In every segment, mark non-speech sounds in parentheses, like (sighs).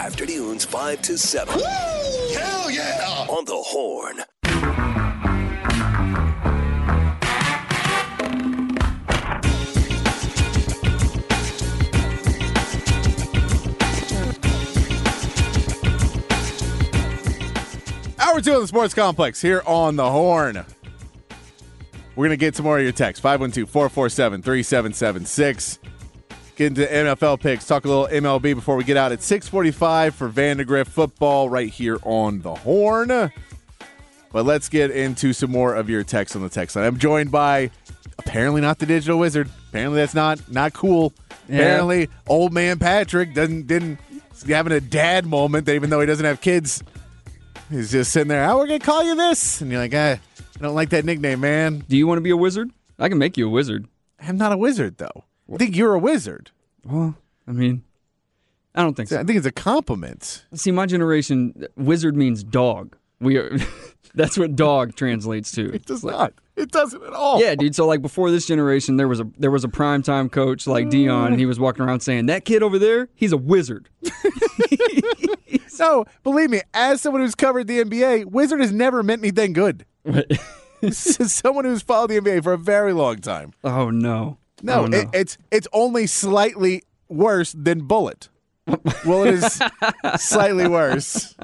Afternoons 5 to 7. Hell yeah! On the Horn. Hour two of the Sports Complex here on the Horn. We're going to get some more of your text 512 447 3776. Get into NFL picks, talk a little MLB before we get out at 645 for Vandegrift football right here on the Horn. But let's get into some more of your text on the text line. I'm joined by apparently not the digital wizard. Apparently that's not not cool. Yeah. Apparently old man Patrick doesn't didn't having a dad moment that even though he doesn't have kids, he's just sitting there. Oh, we're gonna call you this, and you're like, ah, I don't like that nickname, man. Do you want to be a wizard? I can make you a wizard. I'm not a wizard though. I think you're a wizard. Well, I mean, I don't think so. I think it's a compliment. See, my generation, wizard means dog. We are. (laughs) that's what dog translates to. It does not. It doesn't at all. Yeah, dude. So like before this generation, there was a there was a primetime coach like Deion, and he was walking around saying that kid over there, he's a wizard. (laughs) So believe me, as someone who's covered the NBA, wizard has never meant anything good. (laughs) Someone who's followed the NBA for a very long time. oh no, No, Oh, no. It, it's it's only slightly worse than Bullet. well, it is (laughs) slightly worse.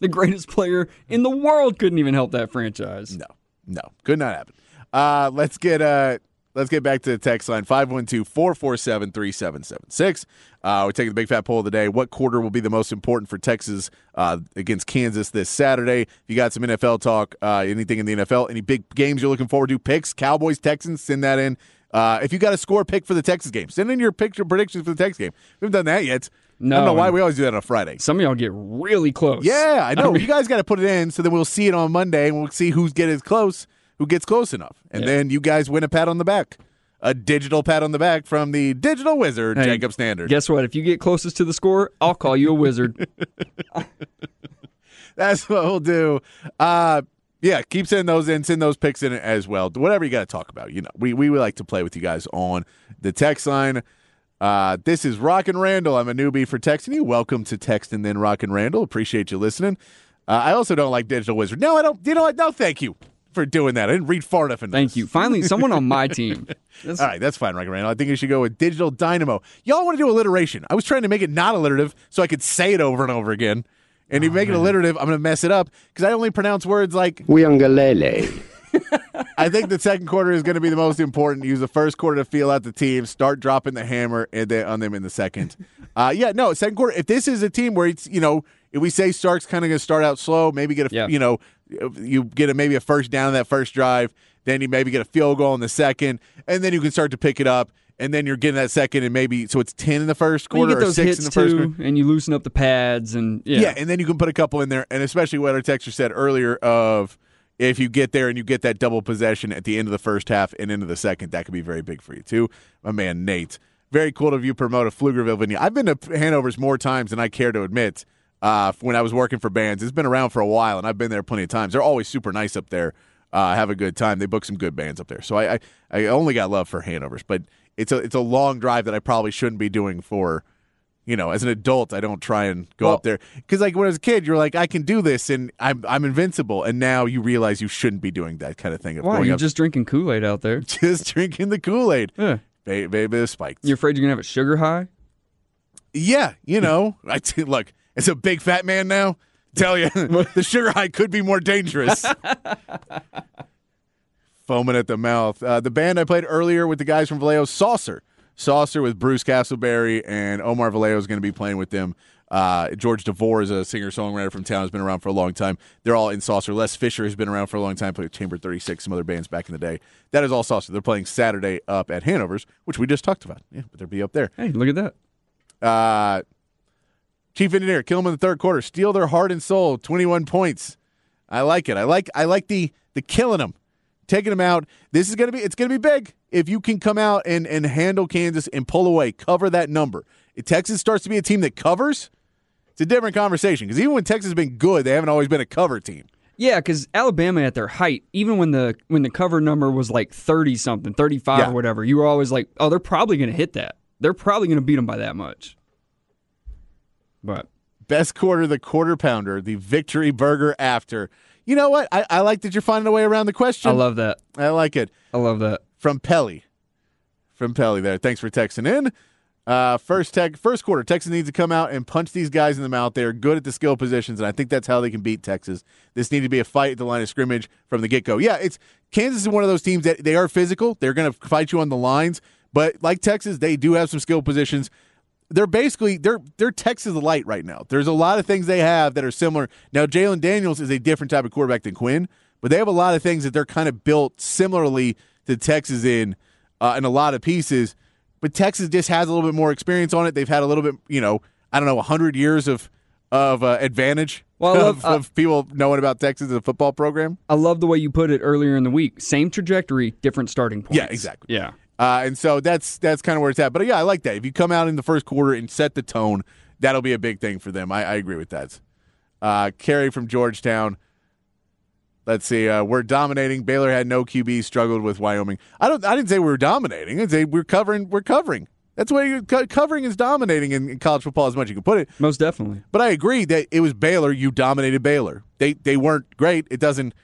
the greatest player in the world couldn't even help that franchise. No, no, could not happen. Uh, let's get uh, let's get back to the text line 512-447-3776. Uh, we're taking the big fat poll of the day. What quarter will be the most important for Texas uh, against Kansas this Saturday? If you got some NFL talk, uh, anything in the NFL, any big games you're looking forward to, picks, Cowboys, Texans, send that in. Uh, if you got a score pick for the Texas game, send in your picture predictions for the Texas game. We haven't done that yet. No, I don't know why we always do that on a Friday. Some of y'all get really close. Yeah, I know. you guys got to put it in so then we'll see it on Monday and we'll see who's getting close, who gets close enough. And Yeah. then you guys win a pat on the back. A digital pat on the back from the digital wizard, Hey, Jacob Standard. Guess what? If you get closest to the score, I'll call you a wizard. (laughs) That's what we'll do. Uh, yeah, keep sending those in. Send those picks in as well. Whatever you got to talk about. You know, we, we would like to play with you guys on the text line. Uh, this is Rock and Randall. I'm a newbie for texting you. Welcome to Text and Then Rock and Randall. Appreciate you listening. Uh, I also don't like Digital Wizard. No, I don't. You know what? No, thank you for doing that. I didn't read far enough into Thank this. you. Finally, someone on my team. (laughs) That's- All right, that's fine, Rock and Randall. I think you should go with Digital Dynamo. Y'all want to do alliteration. I was trying to make it not alliterative so I could say it over and over again. And if you make it alliterative, I'm going to mess it up because I only pronounce words like Uyangalele. (laughs) I think the second quarter is going to be the most important. Use the first quarter to feel out the team, start dropping the hammer and then on them in the second. (laughs) Uh, yeah, no, second quarter. If this is a team where it's you know, if we say Sark's kind of going to start out slow, maybe get a Yeah. you know, you get a, maybe a first down in that first drive, then you maybe get a field goal in the second, and then you can start to pick it up. And then you're getting that second, and maybe so it's ten in the first Well, you quarter or six hits in the first quarter. and you loosen up the pads, and yeah, Yeah. and then you can put a couple in there, and especially what our texter said earlier of if you get there and you get that double possession at the end of the first half and into the second, that could be very big for you too. My man Nate, very cool to you promote a Pflugerville venue. I've been to Hanover's more times than I care to admit. Uh, when I was working for bands, it's been around for a while, and I've been there plenty of times. They're always super nice up there. Uh, have a good time. They book some good bands up there, so I, I I only got love for Hanover's, but it's a it's a long drive that I probably shouldn't be doing for you know, as an adult, I don't try and go Well- up there because, like, when I was a kid, you're like, I can do this, and I'm I'm invincible, and now you realize you shouldn't be doing that kind of thing. Of Why? You're up, just drinking Kool Aid out there. (laughs) just drinking the Kool Aid, Yeah. baby, baby, the spiked. You're afraid you're gonna have a sugar high? yeah, you know, I t- look, it's a big fat man now. Tell you, (laughs) the sugar high could be more dangerous. (laughs) Foaming at the mouth. Uh, the band I played earlier with the guys from Vallejo, Saucer. Saucer with Bruce Castleberry and Omar Vallejo is going to be playing with them. Uh, George DeVore is a singer songwriter from town, has been around for a long time. They're all in Saucer. Les Fisher has been around for a long time, played with Chamber 36, some other bands back in the day. That is all Saucer. They're playing Saturday up at Hanover's, which we just talked about. Yeah, but they'll be up there. Hey, look at that. Uh, Chief engineer, kill them in the third quarter, steal their heart and soul, 21 points. I like it. I like I like the the killing them, taking them out. This is gonna be it's gonna be big if you can come out and and handle Kansas and pull away, cover that number. If Texas starts to be a team that covers, it's a different conversation. Because even when Texas has been good, they haven't always been a cover team. Yeah, because Alabama at their height, even when the when the cover number was like thirty something, thirty five Yeah. or whatever, you were always like, oh, they're probably going to hit that. They're probably going to beat them by that much. But Best quarter, the quarter pounder, the victory burger after. You know what? I, I like that you're finding a way around the question. I love that. I like it. I love that. From Pelly. From Pelly there. Thanks for texting in. Uh, first tech, first quarter, Texas needs to come out and punch these guys in the mouth. They're good at the skill positions, and I think that's how they can beat Texas. This needed to be a fight at the line of scrimmage from the get go. Yeah, it's Kansas is one of those teams that they are physical. They're going to fight you on the lines, but like Texas, they do have some skill positions. They're basically they're they're Texas light right now. There's a lot of things they have that are similar. Now Jalon Daniels is a different type of quarterback than Quinn, but they have a lot of things that they're kind of built similarly to Texas in uh, in a lot of pieces. But Texas just has a little bit more experience on it. They've had a little bit, you know, I don't know, hundred years of of uh, advantage Well, love- of, of people knowing about Texas as a football program. I love the way you put it earlier in the week. Same trajectory, different starting points. Yeah, exactly. Yeah. Uh, and so that's that's kind of where it's at. But yeah, I like that. If you come out in the first quarter and set the tone, that'll be a big thing for them. I, I agree with that. Uh, Carrie from Georgetown. Let's see. Uh, we're dominating. Baylor had no QB, struggled with Wyoming. I don't. I didn't say we were dominating. I say we're covering. We're covering. That's why you co- covering is dominating in, in college football as much as you can put it. Most definitely. But I agree that it was Baylor. You dominated Baylor. They they weren't great. It doesn't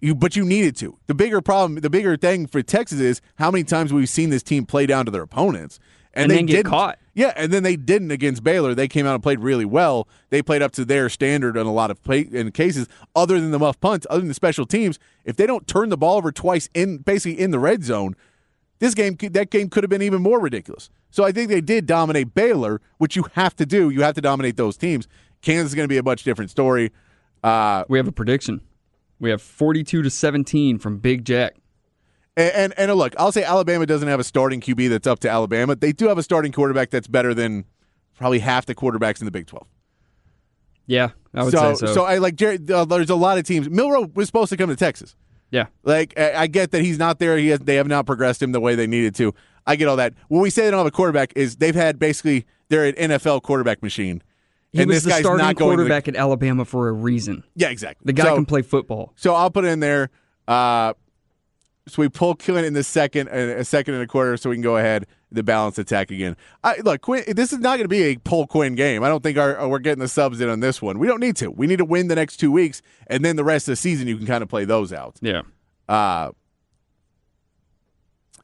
you, but you needed to. The bigger problem, the bigger thing for Texas is how many times we've seen this team play down to their opponents And they then get didn't. caught. Yeah, and then they didn't against Baylor. They came out and played really well. They played up to their standard in a lot of play, in cases. Other than the muff punts, other than the special teams, if they don't turn the ball over twice in basically in the red zone, this game that game could have been even more ridiculous. So I think they did dominate Baylor, which you have to do. You have to dominate those teams. Kansas is going to be a much different story. Uh, We have a prediction. We have 42 to 17 from Big Jack. and, and and look, I'll say Alabama doesn't have a starting QB that's up to Alabama. They do have a starting quarterback that's better than probably half the quarterbacks in the Big Twelve. Yeah, I would so, say so. So I like Jerry. Uh, there's a lot of teams. Milroe was supposed to come to Texas. yeah. Like I I get that he's not there. He has, they have not progressed him the way they needed to. I get all that. When we say they don't have a quarterback, is they've had basically they're an NFL quarterback machine. He and was this the starting not going to the- quarterback at Alabama for a reason. yeah, exactly. The guy So- can play football. So I'll put it in there. Uh, so we pull Quinn in the second, a second and a quarter, so we can go ahead the balance attack again. I, look, Quinn, this is not going to be a pull Quinn game. I don't think our, we're getting the subs in on this one. We don't need to. We need to win the next two weeks, and then the rest of the season you can kind of play those out. Yeah. Uh,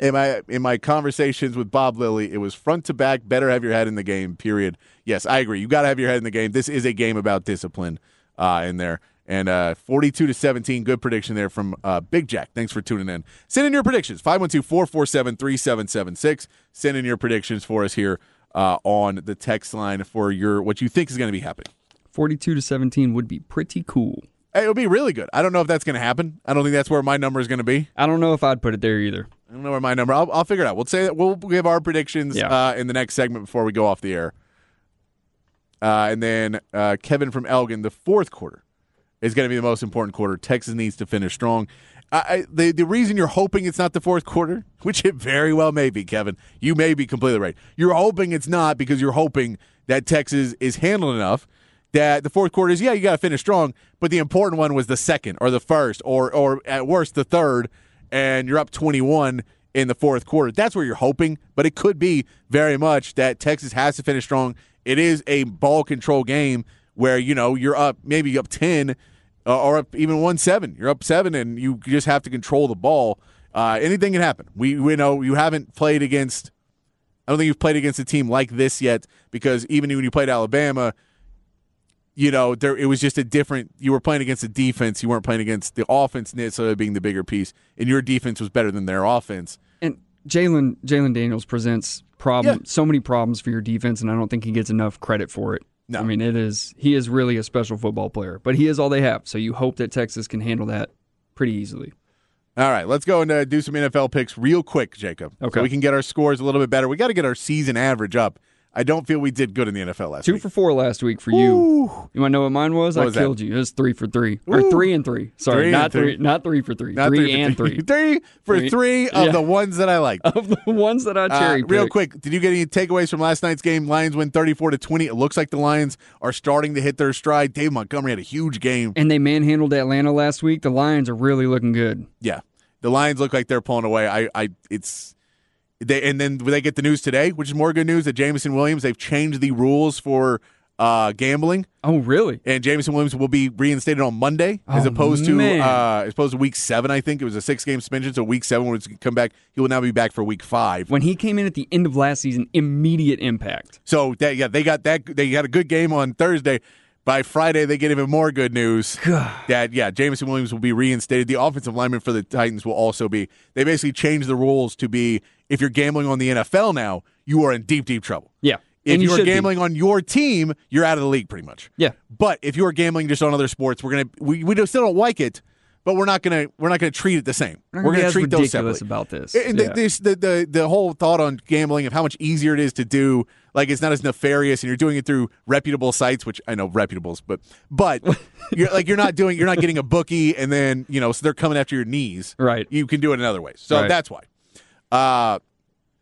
in my in my conversations with Bob Lilly, it was front to back. Better have your head in the game. Period. Yes, I agree. You got to have your head in the game. This is a game about discipline uh, in there. And uh, 42 to 17, good prediction there from uh, Big Jack. Thanks for tuning in. Send in your predictions 512 447 3776. Send in your predictions for us here uh, on the text line for your what you think is going to be happening. 42 to 17 would be pretty cool. It would be really good. I don't know if that's going to happen. I don't think that's where my number is going to be. I don't know if I'd put it there either. I don't know where my number. I'll, I'll figure it out. We'll say that we'll give our predictions Yeah. uh, in the next segment before we go off the air. Uh, and then uh, Kevin from Elgin, the fourth quarter is going to be the most important quarter. Texas needs to finish strong. I, the the reason you're hoping it's not the fourth quarter, (laughs) which it very well may be, Kevin, you may be completely right. You're hoping it's not because you're hoping that Texas is handled enough that the fourth quarter is yeah you got to finish strong, but the important one was the second or the first or or at worst the third, and you're up 21 in the fourth quarter. That's where you're hoping, but it could be very much that Texas has to finish strong. It is a ball control game where you know you're up maybe up 10 uh, or up even one seven. You're up seven, and you just have to control the ball. Uh, anything can happen. We we know you haven't played against. I don't think you've played against a team like this yet because even when you played Alabama, you know there it was just a different. You were playing against a defense. You weren't playing against the offense necessarily being the bigger piece, and your defense was better than their offense. And Jalon Jalon Daniels presents problem Yeah. so many problems for your defense, and I don't think he gets enough credit for it. No. I mean it is he is really a special football player, but he is all they have. So you hope that Texas can handle that pretty easily. All right, let's go and uh, do some NFL picks real quick, Jacob. Okay. So we can get our scores a little bit better. We got to get our season average up. I don't feel we did good in the NFL last Two week. for four last week for you. Ooh. You want to know what mine was? I was that? killed you. It was three for three, or three and three. Sorry, Three not three. three, not three for three. Not three for and three. (laughs) three for Three. three of Yeah. the ones that I like. (laughs) of the ones that I Uh, cherry real quick, did you get any takeaways from last night's game? Lions win 34 to 20. It looks like the Lions are starting to hit their stride. Dave Montgomery had a huge game. And they manhandled Atlanta last week. The Lions are really looking good. Yeah. The Lions look like they're pulling away. I I it's they and then they get the news today, which is more good news that Jameson Williams, they've changed the rules for uh, gambling. Oh, really? And Jameson Williams will be reinstated on Monday as Oh, opposed to uh, as opposed to week seven, I think. It was a six game suspension, so week seven when it's come back, he will now be back for week five. When he came in at the end of last season, immediate impact. So that yeah, they got that they got a good game on Thursday. By Friday, they get even more good news (sighs) that yeah, Jameson Williams will be reinstated. The offensive lineman for the Titans will also be. They basically changed the rules to be if you're gambling on the NFL now, you are in deep, deep trouble. Yeah. If And you are should be. gambling on your team, you're out of the league pretty much. Yeah. But if you are gambling just on other sports, we're gonna we, we still don't like it, but we're not gonna we're not gonna treat it the same. We're We're gonna treat those separately. about this. And the, this, the, the the whole thought on gambling of how much easier it is to do, like it's not as nefarious, and you're doing it through reputable sites, which I know reputables, but but (laughs) you're like you're not doing, you're not getting a bookie, and then you know so they're coming after your knees. Right. You can do it in other ways. So Right. that's why. Uh,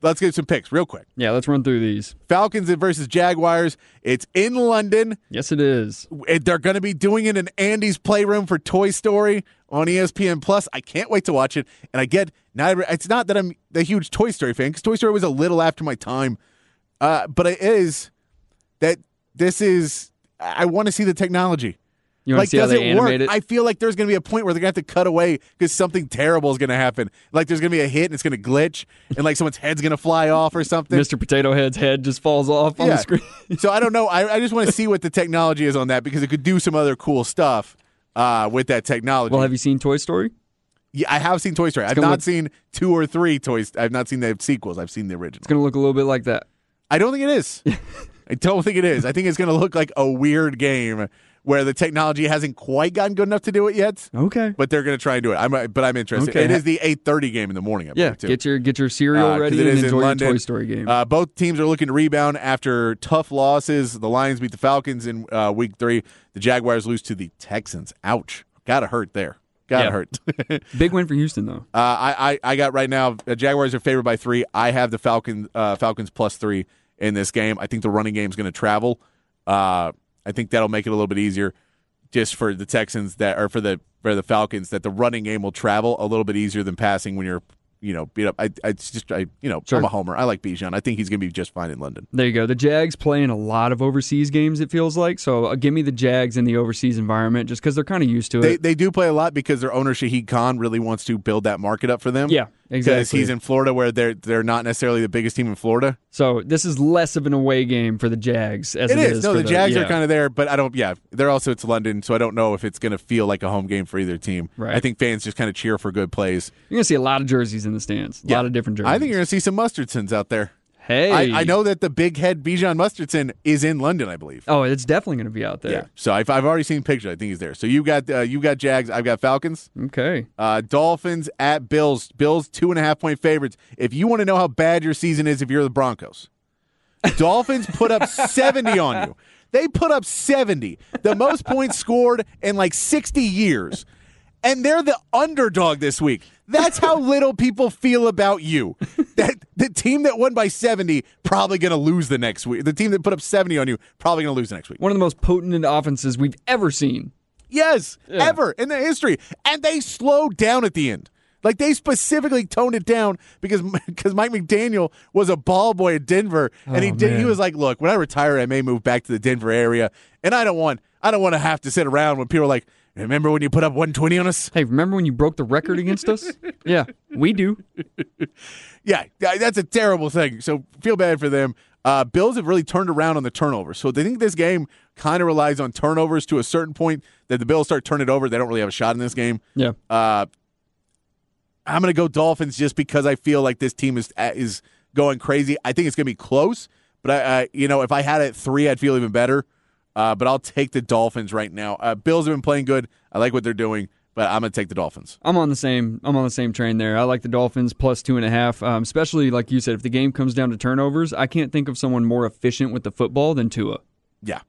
let's get some picks real quick. Yeah, let's run through these. Falcons versus Jaguars. It's in London. Yes, it is. They're going to be doing it in Andy's Playroom for Toy Story on ESPN Plus. I can't wait to watch it. And I get not. It's not that I'm a huge Toy Story fan because Toy Story was a little after my time, uh, but it is that this is. I want to see the technology. You want Like, to see how does they it work? it? I feel like there's going to be a point where they're going to have to cut away because something terrible is going to happen. Like there's going to be a hit and it's going to glitch, and like someone's head's going to fly off or something. Mr. Potato Head's head just falls off on the screen. (laughs) so I don't know. I, I just want to see what the technology is on that because it could do some other cool stuff uh, with that technology. well, have you seen Toy Story? yeah, I have seen Toy Story. I've not look- seen two or three toys. I've not seen the sequels. I've seen the original. It's going to look a little bit like that. I don't think it is. (laughs) I don't think it is. I think it's going to look like a weird game where the technology hasn't quite gotten good enough to do it yet. Okay. But they're going to try and do it. I'm, but I'm interested. Okay. It is the 8:30 game in the morning. I Yeah, too. get your get your cereal Uh, ready it and is in enjoy your. Toy Story game. Uh, both teams are looking to rebound after tough losses. The Lions beat the Falcons in uh, week three. The Jaguars lose to the Texans. Ouch. Gotta hurt there. Gotta hurt. uh, (laughs) Big win for Houston though. I, I I got right now. The Jaguars are favored by three. I have the Falcon uh, Falcons plus three in this game. I think the running game is going to travel. Uh, I think that'll make it a little bit easier, just for the Texans that or for the for the Falcons that the running game will travel a little bit easier than passing when you're you know beat up. I, I just I you know sure. I'm a homer. I like Bijan. I think he's going to be just fine in London. There you go. The Jags play in a lot of overseas games. It feels like so. Uh, give me the Jags in the overseas environment, just because they're kind of used to They it. they do play a lot because their owner Shahid Khan really wants to build that market up for them. Yeah, because exactly. he's in Florida where they're they're not necessarily the biggest team in Florida. so this is less of an away game for the Jags as It is. No, for the Jags yeah. are kind of there, but I don't. Yeah, they're also it's London, so I don't know if it's going to feel like a home game for either team. Right. I think fans just kind of cheer for good plays. You're gonna see a lot of jerseys in the stands. A lot of different jerseys. I think you're going to see some Mustardsons out there. Hey, I, I know that the big head Bijan Mustardson is in London, I believe. Oh, it's definitely gonna be out there. Yeah. So I've, I've already seen pictures. I think he's there. So you got uh, you got Jags. I've got Falcons. Okay. Uh, Dolphins at Bills. Bills two and a half point favorites. If you want to know how bad your season is, if you're the Broncos, Dolphins put up (laughs) 70 on you. They put up 70, the most points scored in like 60 years. And they're the underdog this week. That's how little people feel about you. That the team that won by 70 probably going to lose the next week. The team that put up 70 on you probably going to lose the next week. One of the most potent offenses we've ever seen. Yes, ever in the history. And they slowed down at the end. Like they specifically toned it down because (laughs) because Mike McDaniel was a ball boy at Denver, and he Oh, did. He was like, "Look, when I retire, I may move back to the Denver area, and I don't want I don't want to have to sit around when people are like, remember when you put up 120 on us? Hey, remember when you broke the record against us? (laughs) Yeah, we do. Yeah, that's a terrible thing. So feel bad for them. Uh, Bills have really turned around on the turnovers. So they think this game kind of relies on turnovers to a certain point. That the Bills start turning it over, they don't really have a shot in this game. Yeah. Uh, I'm going to go Dolphins just because I feel like this team is uh, is going crazy. I think it's going to be close, but I, I, you know, if I had it three, I'd feel even better. Uh, but I'll take the Dolphins right now. Uh, Bills have been playing good. I like what they're doing. but I'm going to take the Dolphins. I'm on the same. I'm on the same train there. I like the Dolphins plus two and a half. Um, especially like you said, if the game comes down to turnovers, I can't think of someone more efficient with the football than Tua. Yeah,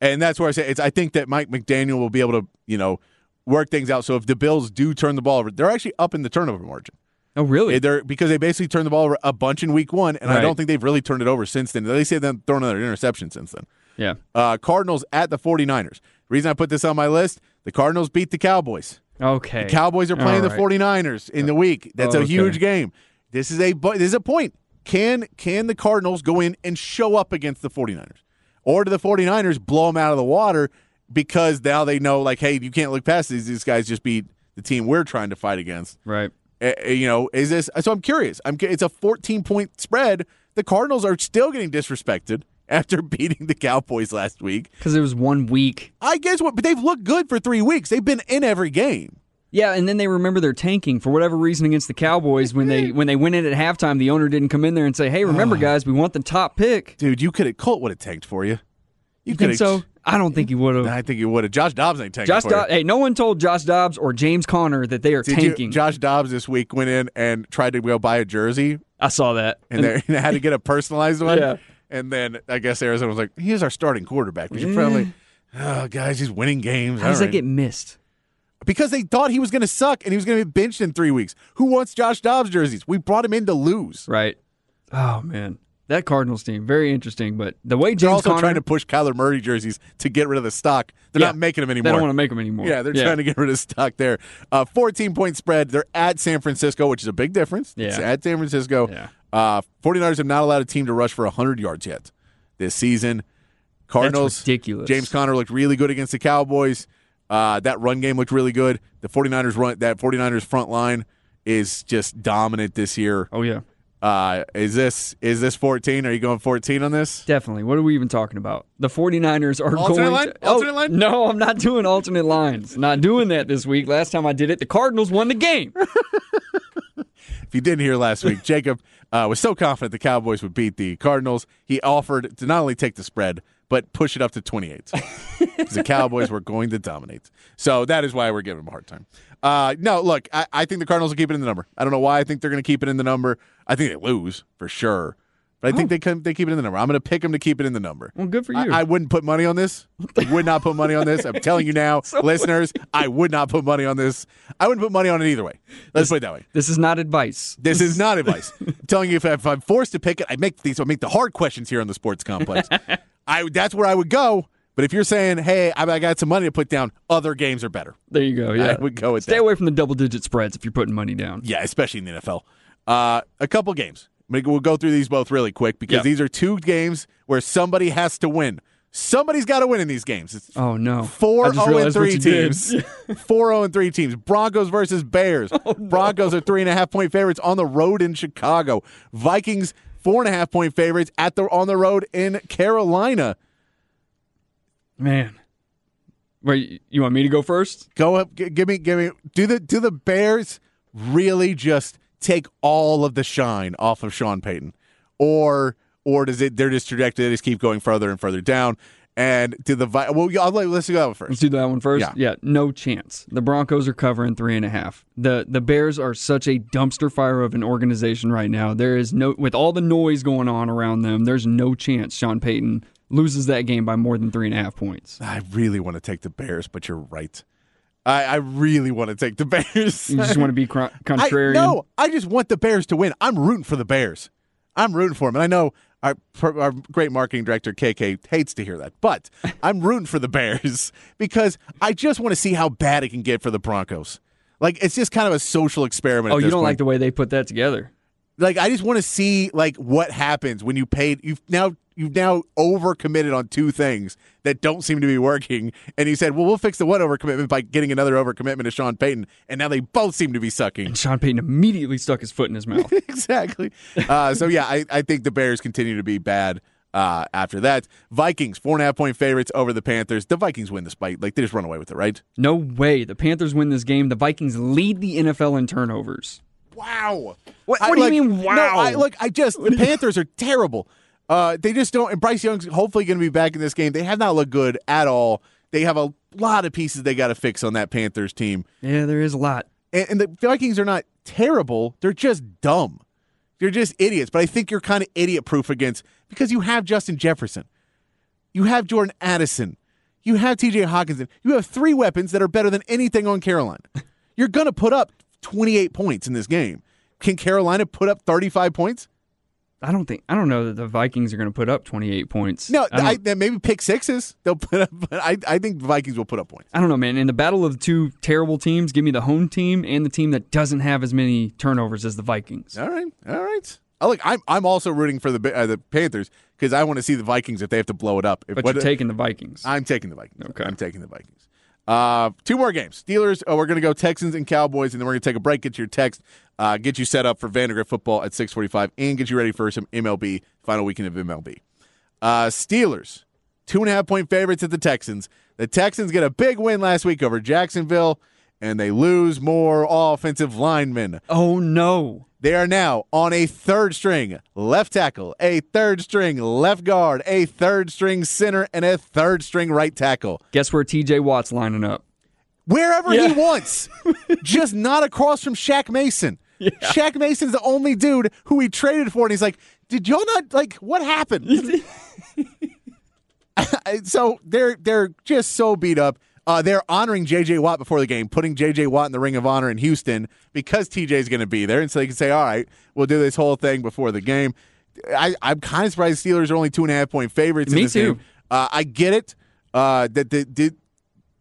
and that's where I say it's. I think that Mike McDaniel will be able to, you know, work things out. So if the Bills do turn the ball over, they're actually up in the turnover margin. Oh, really? They're because they basically turned the ball over a bunch in Week One, and I don't think they've really turned it over since then. They say they've thrown another interception since then. Yeah. Uh, Cardinals at the 49ers. reason I put this on my list: the Cardinals beat the Cowboys. Okay. The Cowboys are playing All the 49ers in the week. That's a Okay. huge game. This is a this is a point. Can can the Cardinals go in and show up against the 49ers? Or do the 49ers blow them out of the water because now they know like hey, you can't look past these these guys just beat the team we're trying to fight against. Right. Uh, you know, is this so I'm curious. I'm it's a 14 point spread. The Cardinals are still getting disrespected (laughs) after beating the Cowboys last week. Because it was one week. I guess what but they've looked good for 3 weeks. They've been in every game. Yeah, and then they remember their tanking for whatever reason against the Cowboys when they when they went in at halftime. The owner didn't come in there and say, "Hey, remember, (sighs) guys, we want the top pick." Dude, you could have Colt would have tanked for you. You think coulda- so? I don't think he would have. I think he would have. Josh Dobbs ain't tanking Josh for Dobbs. you. Hey, no one told Josh Dobbs or James Conner that they are Did you- tanking. Josh Dobbs this week went in and tried to go buy a jersey, I saw that. and they (laughs) and had to get a personalized one. Yeah. And then I guess Arizona was like, "He's our starting quarterback." We should probably, oh, guys, he's winning games. How does All that right. get missed? because they thought he was going to suck and he was going to be benched in three weeks. Who wants Josh Dobbs jerseys? We brought him in to lose. Right. Oh man, that Cardinals team very interesting. But the way They're James also Conner, trying to push Kyler Murray jerseys to get rid of the stock. They're Yeah. not making them anymore. they don't want to make them anymore. Yeah, they're trying to get rid of stock there. Uh, 14 point spread. They're at San Francisco, which is a big difference. It's Yeah. at San Francisco. Yeah. Uh, 49ers have not allowed a team to rush for 100 yards yet this season. Cardinals. ridiculous. James Conner looked really good against the Cowboys. Uh, that run game looked really good. The 49ers run that 49ers front line is just dominant this year. Oh yeah, Uh, is this is this 14? Are you going 14 on this? definitely. What are we even talking about? The 49ers are Alternate going line? to Alternate oh, line? No, I'm not doing alternate lines. Not doing that this week. Last time I did it, the Cardinals won the game. (laughs) If you didn't hear last week, (laughs) Jacob uh, was so confident the Cowboys would beat the Cardinals, he offered to not only take the spread, but push it up to 28. (laughs) Because the Cowboys were going to dominate. So that is why we're giving them a hard time. Uh, no, look, I, I think the Cardinals will keep it in the number. I don't know why I think they're going to keep it in the number. I think they lose for sure. But I think they come, they keep it in the number. I'm going to pick them to keep it in the number. Well, good for you. I wouldn't put money on this. I would not put money on this. I'm telling you now, (laughs) listeners, I would not put money on this. I wouldn't put money on it either way. Let's put it that way. this is not advice. This is not advice. (laughs) I'm telling you, if, if I'm forced to pick it, I make these. I make the hard questions here on the sports complex. (laughs) I that's where I would go. But if you're saying, "Hey, I, I got some money to put down," other games are better. There you go. Yeah, I would go with Stay that. away from the double digit spreads if you're putting money down. Yeah, especially in the NFL. Uh, a couple games. Maybe We'll go through these both really quick because Yeah. these are two games where somebody has to win. Somebody's got to win in these games. It's Oh no, Four zero I oh and three teams. (laughs) Four zero and three teams. Broncos versus Bears. (laughs) Oh, Broncos are three and a half point favorites on the road in Chicago. Vikings four and a half point favorites at the on the road in Carolina. Man, wait, you want me to go first? Go up. g- Give me. Give me. Do the do the Bears really just take all of the shine off of Sean Payton, or or does it? They're just trajectory. They just keep going further and further down. And do the Vi- well? I'll let, let's go that one first. Let's do that one first. Yeah. no chance. The Broncos are covering three and a half. the The Bears are such a dumpster fire of an organization right now. There is no, with all the noise going on around them, there's no chance Sean Payton loses that game by more than three and a half points. I really want to take the Bears, but you're right. I, I really want to take the Bears. You just want to be cr- (laughs) I, contrarian. no, I just want the Bears to win. I'm rooting for the Bears. I'm rooting for them. And I know our, our great marketing director, KK, hates to hear that, but (laughs) I'm rooting for the Bears (laughs) because I just want to see how bad it can get for the Broncos. Like, it's just kind of a social experiment. Oh, at you don't point. like the way they put that together. like I just want to see like what happens when you paid you've now you've now overcommitted on two things that don't seem to be working and you said well we'll fix the one overcommitment by getting another overcommitment to Sean Payton and now they both seem to be sucking And Sean Payton immediately stuck his foot in his mouth. (laughs) exactly uh, so yeah I, I think the Bears continue to be bad uh, after that Vikings four and a half point favorites over the Panthers the Vikings win despite like they just run away with it right no way. The Panthers win this game. The Vikings lead the NFL in turnovers. Wow. What- I, what do you like- mean, No, wow? I, look, I just the Panthers are terrible. Uh, they just don't. And Bryce Young's hopefully going to be back in this game. They have not looked good at all. they have a lot of pieces they got to fix on that Panthers team. Yeah, there is a lot. And, and the Vikings are not terrible; they're just dumb. They're just idiots. But I think you're kind of idiot proof against because you have Justin Jefferson, you have Jordan Addison, you have T.J. Hockenson. You have three weapons that are better than anything on Carolina. (laughs) You're going to put up 28 points in this game. Can Carolina put up 35 points? I don't think I don't know that the Vikings are going to put up 28 points. No, I I, maybe pick sixes. They'll put up, but I, I think the Vikings will put up points. I don't know, man. In the battle of the two terrible teams, give me the home team and the team that doesn't have as many turnovers as the Vikings. All right, all right. Oh, look, I'm I'm also rooting for the uh, the Panthers because I want to see the Vikings if they have to blow it up. If, But you're taking the Vikings. I'm taking the Vikings. Okay. I'm taking the Vikings. Uh, two more games. Steelers. Oh, we're going to go Texans and Cowboys, and then we're going to take a break. Get your text. Uh, get you set up for Vandegrift football at 6:45, and get you ready for some MLB final weekend of MLB. Uh, Steelers, two and a half point favorites at the Texans. The Texans get a big win last week over Jacksonville, and they lose more offensive linemen. oh no. They are now on a third string left tackle, a third string left guard, a third string center, and a third string right tackle. Guess where TJ Watt's lining up? Wherever Yeah. he wants, (laughs) just not across from Shaq Mason. Shaq Mason's the only dude who he traded for, and he's like, "Did y'all not like what happened?" (laughs) (laughs) so they're they're just so beat up. Uh, they're honoring J.J. Watt before the game, putting J.J. Watt in the Ring of Honor in Houston because TJ's going to be there, and so they can say, "All right, we'll do this whole thing before the game." I, I'm kind of surprised the Steelers are only two and a half point favorites. in Me too. game. Uh, I get it. Uh, that the, the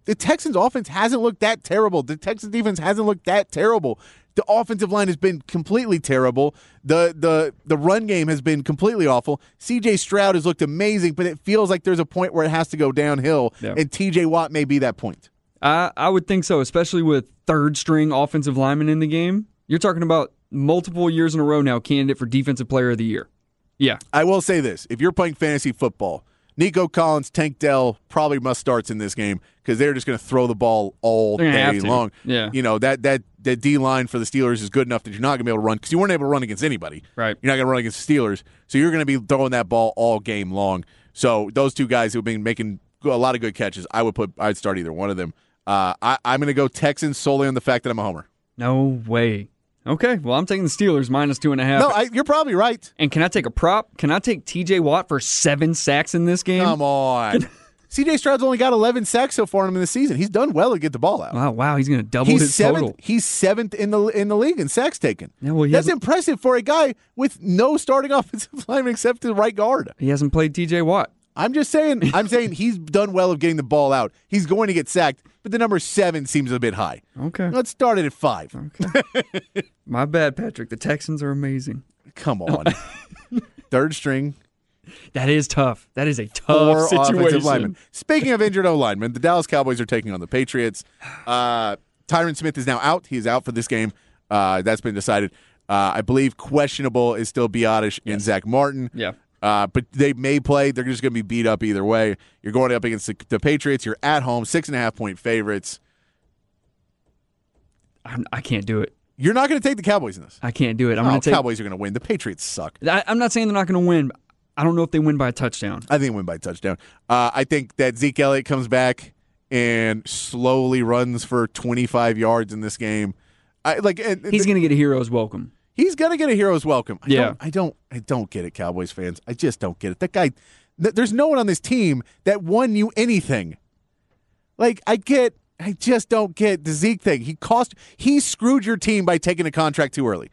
the Texans offense hasn't looked that terrible. The Texans defense hasn't looked that terrible. The offensive line has been completely terrible. The the the run game has been completely awful. CJ Stroud has looked amazing, but it feels like there's a point where it has to go downhill, Yeah. and TJ Watt may be that point. I I would think so, especially with third string offensive linemen in the game. You're talking about multiple years in a row now candidate for defensive player of the year. Yeah. I will say this: if you're playing fantasy football, Nico Collins, Tank Dell probably must starts in this game because they're just going to throw the ball all day long. Yeah. you know that that that D line for the Steelers is good enough that you're not going to be able to run because you weren't able to run against anybody. Right. You're not going to run against the Steelers, so you're going to be throwing that ball all game long. So those two guys who've been making a lot of good catches, I would put I'd start either one of them. Uh, I, I'm going to go Texans solely on the fact that I'm a homer. No way. Okay. Well, I'm taking the Steelers minus two and a half. No, I, you're probably right. and can I take a prop? Can I take TJ Watt for seven sacks in this game? Come on. CJ (laughs) Stroud's only got 11 sacks so far in him in the season. He's done well to get the ball out. wow, wow, he's going to double He's his seventh. total. He's seventh in the in the league in sacks taken. Yeah, well, That's impressive for a guy with no starting (laughs) offensive lineman except the right guard. He hasn't played TJ Watt. I'm just saying. I'm saying he's done well of getting the ball out. He's going to get sacked, but the number seven seems a bit high. Okay. Let's start it at five. (laughs) My bad, Patrick. The Texans are amazing. Come on. (laughs) Third string, That is tough. That is a four tough offensive situation. linemen. Speaking of injured O linemen, the Dallas Cowboys are taking on the Patriots. Uh, Tyron Smith is now out. He is out for this game. Uh, that's been decided. Uh, I believe questionable is still Biadasz and Zack Martin. Yeah. Uh, but they may play. They're just going to be beat up either way. You're going up against the, the Patriots. You're at home, six and a half point favorites. I'm, I can't do it. You're not going to take the Cowboys in this. I can't do it. I'm oh, going to take. Cowboys are going to win. The Patriots suck. I, I'm not saying they're not going to win. I don't know if they win by a touchdown. I think they win by a touchdown. Uh, I think that Zeke Elliott comes back and slowly runs for 25 yards in this game. I like. and- He's going to get a hero's welcome. He's gonna get a hero's welcome. I Yeah. don't, I don't, I don't get it, Cowboys fans. I just don't get it. That guy, th- there's no one on this team that won you anything. Like I get, I just don't get the Zeke thing. He cost, he screwed your team by taking a contract too early.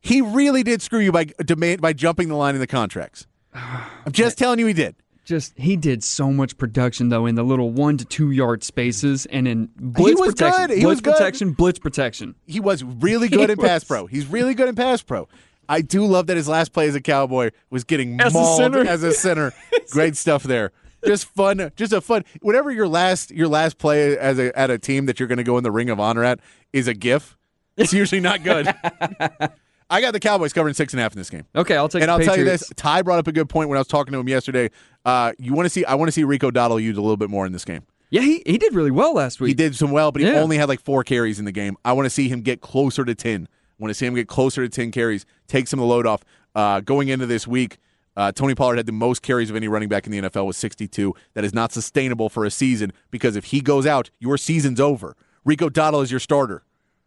He really did screw you by demand by jumping the line in the contracts. (sighs) I'm just telling you, he did. Just he did so much production though in the little one to two yard spaces and in blitz was protection, good. He blitz was good. protection, blitz protection. He was really good (laughs) in pass pro. He's really good in pass pro. I do love that his last play as a Cowboy was getting As a mauled center. as a center. (laughs) Great stuff there. Just fun, just a fun. Whatever your last your last play as a at a team that you're going to go in the Ring of Honor at is a GIF. It's usually not good. (laughs) I got the Cowboys covering six and a half in this game. Okay, I'll take. And I'll tell you this: Ty brought up a good point when I was talking to him yesterday. Uh, you want to see? I want to see Rico Dowdle used a little bit more in this game. Yeah, he, he did really well last week. He did some well, but he Yeah. only had like four carries in the game. I want to see him get closer to 10. I want to see him get closer to 10 carries, take some of the load off. Uh, going into this week, Uh, Tony Pollard had the most carries of any running back in the NFL with 62. That is not sustainable for a season because if he goes out, your season's over. Rico Dowdle is your starter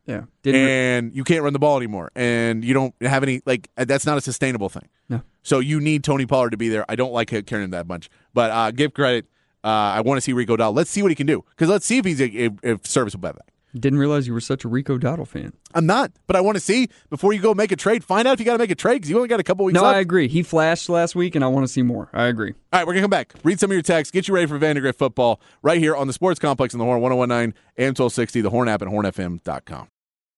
Yeah. Didn't re- and you can't run the ball anymore, and you don't have any like uh, that's not a sustainable thing. No. So you need Tony Pollard to be there. I don't like carrying him that much, but uh, give credit. Uh, I want to see Rico Dowdle. Let's see what he can do because let's see if he's a, a, a serviceable back. didn't realize you were such a Rico Dowdle fan. I'm not, but I want to see before you go make a trade. Find out if you got to make a trade because you only got a couple weeks No, left. I agree. He flashed last week, and I want to see more. I agree. All right, we're going to come back. Read some of your texts. Get you ready for Vandegrift football right here on the Sports Complex in the Horn 1019 and 1260, the Horn app, and hornfm.com.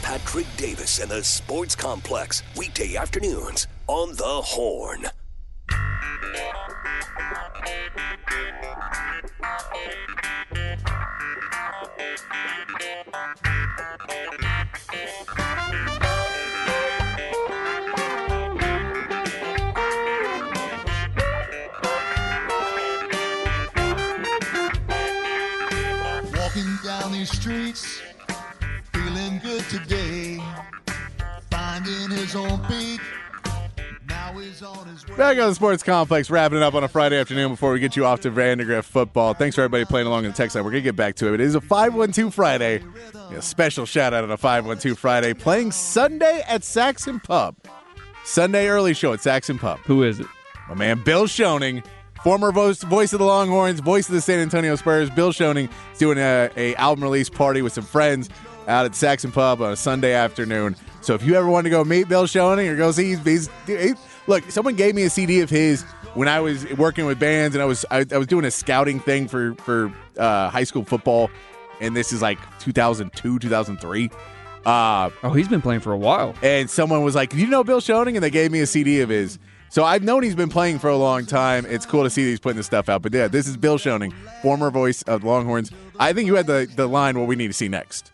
Patrick Davis and the Sports Complex, weekday afternoons on the Horn. Today. Finding his own beat. Now he's on his way. Back on the Sports Complex, wrapping it up on a Friday afternoon before we get you off to Vandegrift football. Thanks for everybody playing along in the text line. We're going to get back to it. It is a 512 Friday. A special shout out on a 512 Friday. Playing Sunday at Saxon Pub. Sunday early show at Saxon Pub. Who is it? My man Bill Schoening, former voice, voice of the Longhorns, voice of the San Antonio Spurs. Bill Schoening is doing a, a album release party with some friends out at Saxon Pub on a Sunday afternoon. So if you ever want to go meet Bill Schoening or go see, he, look, someone gave me a CD of his when I was working with bands and I was I, I was doing a scouting thing for for uh, high school football, and this is like 2002, 2003. Uh, Oh, he's been playing for a while. and someone was like, "Do you know Bill Schoening?" And they gave me a CD of his. So I've known he's been playing for a long time. It's cool to see that he's putting this stuff out. But yeah, this is Bill Schoening, former voice of Longhorns. I think you had the the line what we need to see next.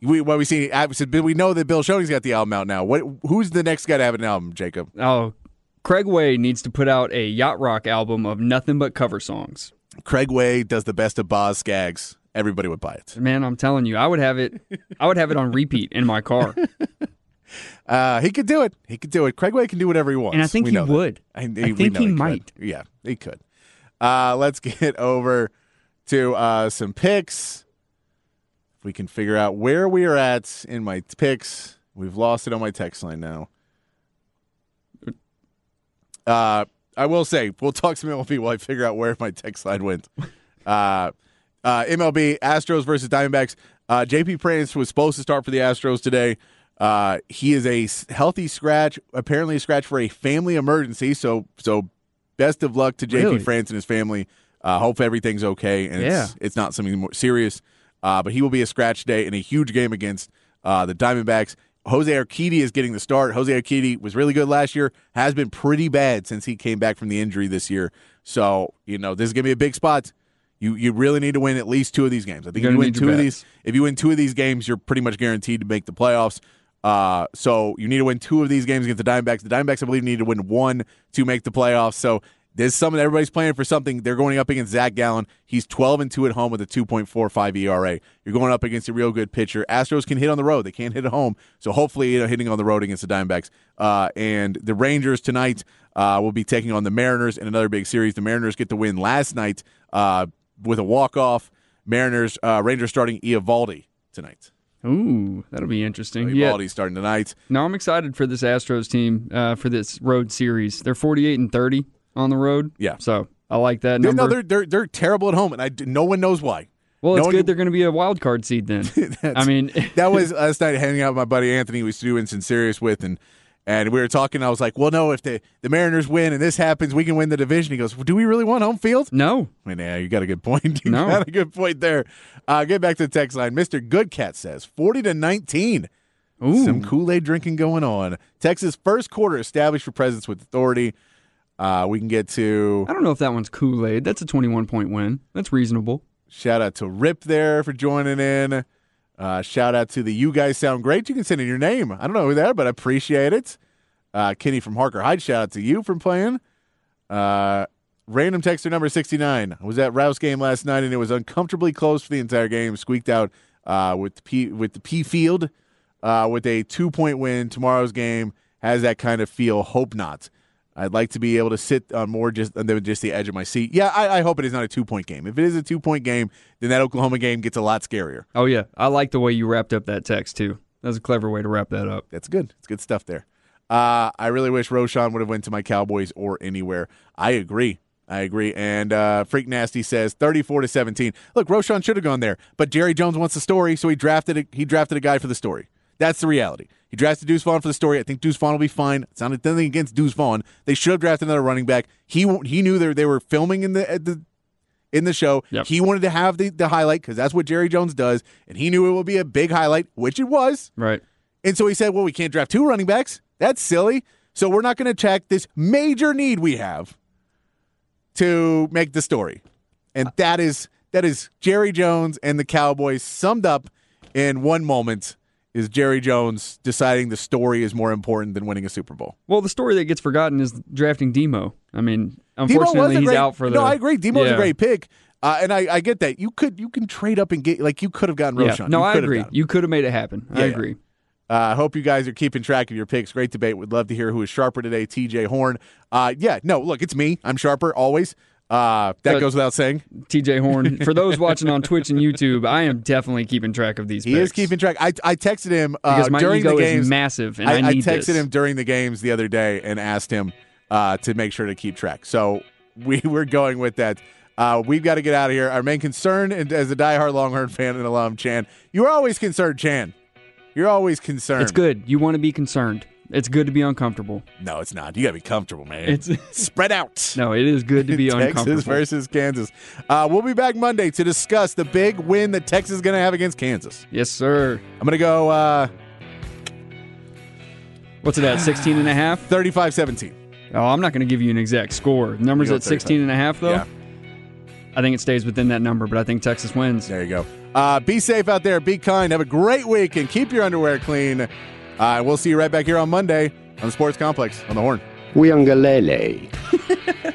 We what we see. I said, we know that Bill Schoening's got the album out now. What? Who's the next guy to have an album, Jacob? Oh, Craig Way needs to put out a yacht rock album of nothing but cover songs. Craig Way does the best of Boz Scaggs. Everybody would buy it. Man, I'm telling you, I would have it. I would have it on repeat in my car, (laughs) Uh, he could do it. He could do it. Craig Way can do whatever he wants. and I think We he would. I, I think know he might. Yeah, he could. Uh, let's (laughs) get over to uh, some picks. We can figure out where we are at in my picks, we've lost it on my text line now. Uh, I will say we'll talk some MLB while I figure out where my text line went. Uh, uh, MLB Astros versus Diamondbacks. Uh, JP France was supposed to start for the Astros today. Uh, he is a healthy scratch, apparently a scratch for a family emergency. So, so best of luck to JP Really? France and his family. Uh, hope everything's okay and it's, it's not something more serious. Uh, but he will be a scratch day in a huge game against uh, the Diamondbacks. Jose Urquidy is getting the start. Jose Urquidy was really good last year, has been pretty bad since he came back from the injury this year. So, you know, this is going to be a big spot. You you really need to win at least two of these games. I think You're if you win two of these, if you win two of these games, you're pretty much guaranteed to make the playoffs. Uh, so you need to win two of these games against the Diamondbacks. The Diamondbacks, I believe, need to win one to make the playoffs. So there's something everybody's playing for something. They're going up against Zac Gallen. He's 12 and two at home with a 2.45 ERA. You're going up against a real good pitcher. Astros can hit on the road. They can't hit at home. So hopefully, you know, hitting on the road against the Diamondbacks. Uh, and the Rangers tonight uh, will be taking on the Mariners in another big series. The Mariners get the win last night uh, with a walk off. Mariners, uh, Rangers starting Eovaldi tonight. Ooh, that'll be interesting. Yeah. Starting tonight. No, I'm excited for this Astros team uh, for this road series. They're 48 and 30 on the road. Yeah. So I like that number. no, they're, they're they're terrible at home, and I no one knows why. well, it's one good they're going to be a wild card seed then. (laughs) I mean, (laughs) that was last night hanging out with my buddy Anthony, who was doing some serious with, and and we were talking. I was like, well, no, if the the Mariners win and this happens, we can win the division. He goes, well, do we really want home field? no. I mean, yeah, you got a good point. (laughs) You No. got a good point there. Uh, get back to the text line. Mister Goodcat says forty to nineteen. Ooh. Some Kool Aid drinking going on. Texas first quarter established for presence with authority. Uh, we can get to I don't know if that one's Kool Aid. That's a 21 point win. That's reasonable. shout out to Rip there for joining in. Uh, shout out to the You Guys Sound Great. You can send in your name. I don't know who that, but I appreciate it. Uh, Kenny from Harker Heights, shout out to you for playing. Uh, random texter number 69. I was at Rouse game last night and it was uncomfortably close for the entire game. Squeaked out uh, with, the P, with the P field uh, with a two point win. Tomorrow's game has that kind of feel. Hope not. I'd like to be able to sit on more just than just the edge of my seat. Yeah, I, I hope it is not a two point game. If it is a two point game, then that Oklahoma game gets a lot scarier. Oh, yeah. I like the way you wrapped up that text, too. That was a clever way to wrap that up. That's good. It's good stuff there. Uh, I really wish Roshan would have went to my Cowboys or anywhere. I agree. I agree. And uh, Freak Nasty says 34 to 17. Look, Roshan should have gone there, but Jerry Jones wants the story, so he drafted a, he drafted a guy for the story. That's the reality. He drafted Deuce Vaughn for the story. I think Deuce Vaughn will be fine. It's not nothing against Deuce Vaughn. They should have drafted another running back. He he knew they they were filming in the the in the show. Yep. He wanted to have the, the highlight because that's what Jerry Jones does, and he knew it would be a big highlight, which it was. Right. And so he said, well, we can't draft two running backs. That's silly. So we're not going to check this major need we have to make the story. And uh, that is that is Jerry Jones and the Cowboys summed up in one moment is Jerry Jones deciding the story is more important than winning a Super Bowl. Well, the story that gets forgotten is drafting Demo. I mean, unfortunately, he's great, out for the. No, I agree. Demo was a great pick. Uh, and I, I get that. You could you can trade up and get like you could have gotten Yeah. Roshan. No, You I agree. You could have made it happen. I Yeah. agree. Uh, I hope you guys are keeping track of your picks. Great debate. Would love to hear who is sharper today. TJ Horn. Uh, yeah, no, look, it's me. I'm sharper always. Uh, that But- goes without saying. TJ Horn. For those watching on Twitch and YouTube, I am definitely keeping track of these. He is keeping track. I, I texted him uh, because my during ego the games. is massive, and I, I, I texted this. him during the games the other day and asked him uh, to make sure to keep track. So we (laughs) we're going with that. Uh, we've got to get out of here. Our main concern, and as a diehard Longhorn fan and alum, Chan, you're always concerned, Chan. You're always concerned. It's good. You want to be concerned. It's good to be uncomfortable. No, it's not. You got to be comfortable, man. It's (laughs) (laughs) spread out. no, it is good to be (laughs) Texas uncomfortable. Texas versus Kansas. Uh, we'll be back Monday to discuss the big win that Texas is going to have against Kansas. Yes, sir. I'm going to go uh, What's it at? 16 and a half? 35 17. Oh, I'm not going to give you an exact score. The number's at 16 and a half, though. Yeah. I think it stays within that number, but I think Texas wins. There you go. Uh, be safe out there. Be kind. Have a great week and keep your underwear clean. Uh, we'll see you right back here on Monday on the Sports Complex on the Horn. Uyangalele. (laughs)